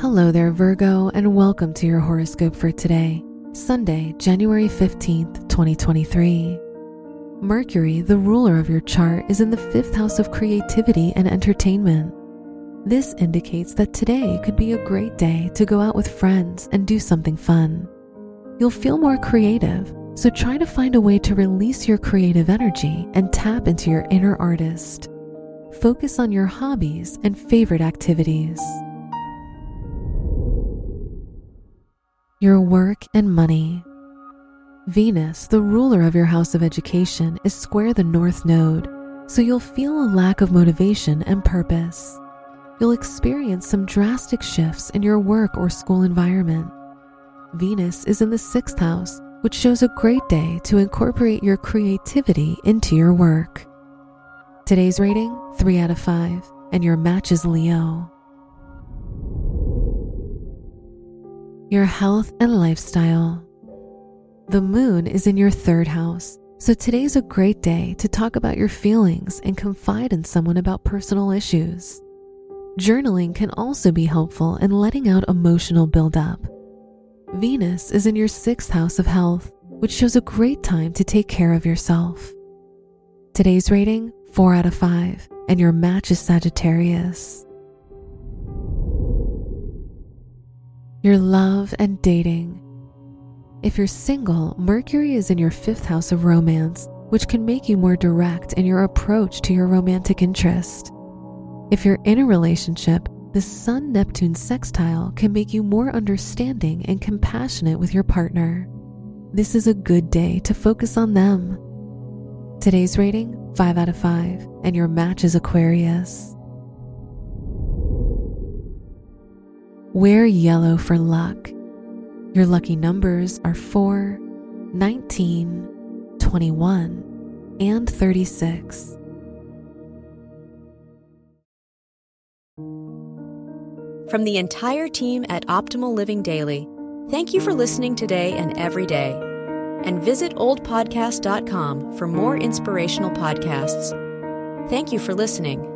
Hello there, Virgo, and welcome to your horoscope for today, Sunday, January 15th, 2023. Mercury, the ruler of your chart, is in the fifth house of creativity and entertainment. This indicates that today could be a great day to go out with friends and do something fun. You'll feel more creative, so try to find a way to release your creative energy and tap into your inner artist. Focus on your hobbies and favorite activities. Your work and money. Venus, the ruler of your house of education, is square the North Node, so you'll feel a lack of motivation and purpose. You'll experience some drastic shifts in your work or school environment. Venus is in the sixth house, which shows a great day to incorporate your creativity into your work. Today's rating 3 out of 5, and your match is Leo. Your health and lifestyle. The moon is in your third house, so today's a great day to talk about your feelings and confide in someone about personal issues. Journaling can also be helpful in letting out emotional buildup. Venus is in your sixth house of health, which shows a great time to take care of yourself. Today's rating 4 out of 5, and your match is Sagittarius. Your love and dating. If you're single, Mercury is in your fifth house of romance, which can make you more direct in your approach to your romantic interest. If you're in a relationship, the Sun Neptune sextile can make you more understanding and compassionate with your partner. This is a good day to focus on them. Today's rating 5 out of 5, and your match is Aquarius. Wear yellow for luck. Your lucky numbers are 4, 19, 21, and 36. From the entire team at Optimal Living Daily, thank you for listening today and every day. And visit oldpodcast.com for more inspirational podcasts. Thank you for listening.